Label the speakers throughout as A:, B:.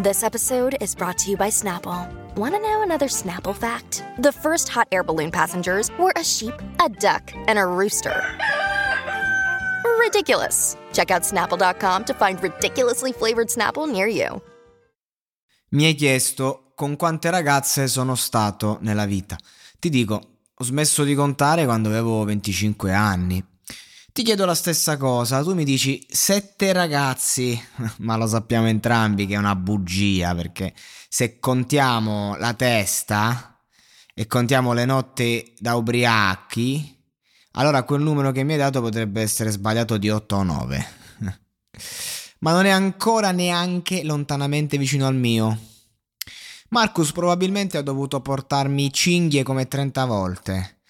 A: This episode is brought to you by Snapple. Want to know another Snapple fact? The first hot air balloon passengers were a sheep, a duck, and a rooster. Ridiculous. Check out snapple.com to find ridiculously flavored Snapple near you.
B: Mi hai chiesto con quante ragazze sono stato nella vita. Ti dico, ho smesso di contare quando avevo 25 anni. Ti chiedo la stessa cosa, tu mi dici sette ragazzi, ma lo sappiamo entrambi che è una bugia perché se contiamo la testa e contiamo le notti da ubriachi, allora quel numero che mi hai dato potrebbe essere sbagliato di 8 o 9. ma non è ancora neanche lontanamente vicino al mio. Marcus probabilmente ha dovuto portarmi cinghie come 30 volte.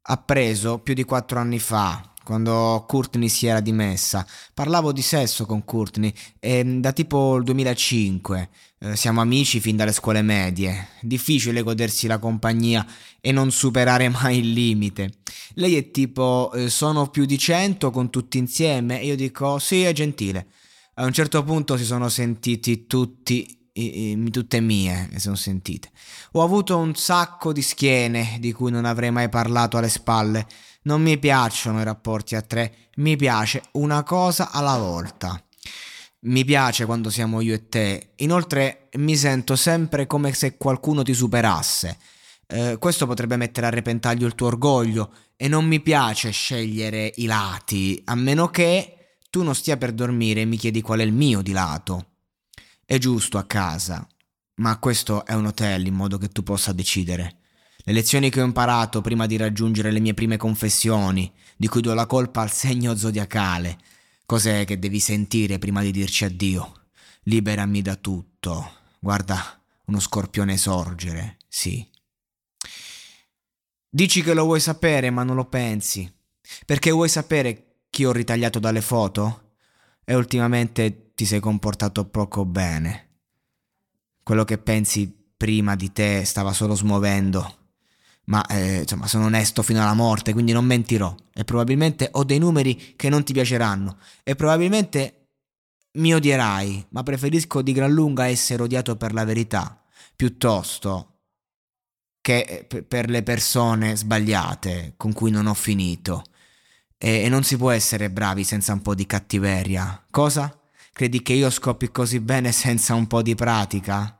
B: Ha preso più di 4 anni fa, quando Courtney si era dimessa. Parlavo di sesso con Courtney e, da tipo il 2005. Eh, siamo amici fin dalle scuole medie. Difficile godersi la compagnia e non superare mai il limite. Lei è tipo eh, sono più di 100 con tutti insieme e io dico sì, è gentile. A un certo punto si sono sentiti tutti tutte mie mi sono sentite. Ho avuto un sacco di schiene di cui non avrei mai parlato alle spalle. Non mi piacciono i rapporti a tre, mi piace una cosa alla volta. Mi piace quando siamo io e te. Inoltre mi sento sempre come se qualcuno ti superasse. Eh, questo potrebbe mettere a repentaglio il tuo orgoglio e non mi piace scegliere i lati, a meno che tu non stia per dormire e mi chiedi qual è il mio di lato. È giusto a casa, ma questo è un hotel in modo che tu possa decidere. Le lezioni che ho imparato prima di raggiungere le mie prime confessioni, di cui do la colpa al segno zodiacale. Cos'è che devi sentire prima di dirci addio? Liberami da tutto. Guarda, uno scorpione sorgere, sì. Dici che lo vuoi sapere, ma non lo pensi. Perché vuoi sapere chi ho ritagliato dalle foto? E ultimamente ti sei comportato poco bene. Quello che pensi prima di te stava solo smuovendo ma eh, insomma sono onesto fino alla morte, quindi non mentirò e probabilmente ho dei numeri che non ti piaceranno e probabilmente mi odierai, ma preferisco di gran lunga essere odiato per la verità piuttosto che eh, per le persone sbagliate con cui non ho finito. E, e non si può essere bravi senza un po' di cattiveria. Cosa? Credi che io scoppi così bene senza un po' di pratica?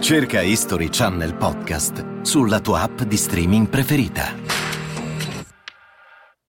C: Cerca History Channel Podcast sulla tua app di streaming preferita.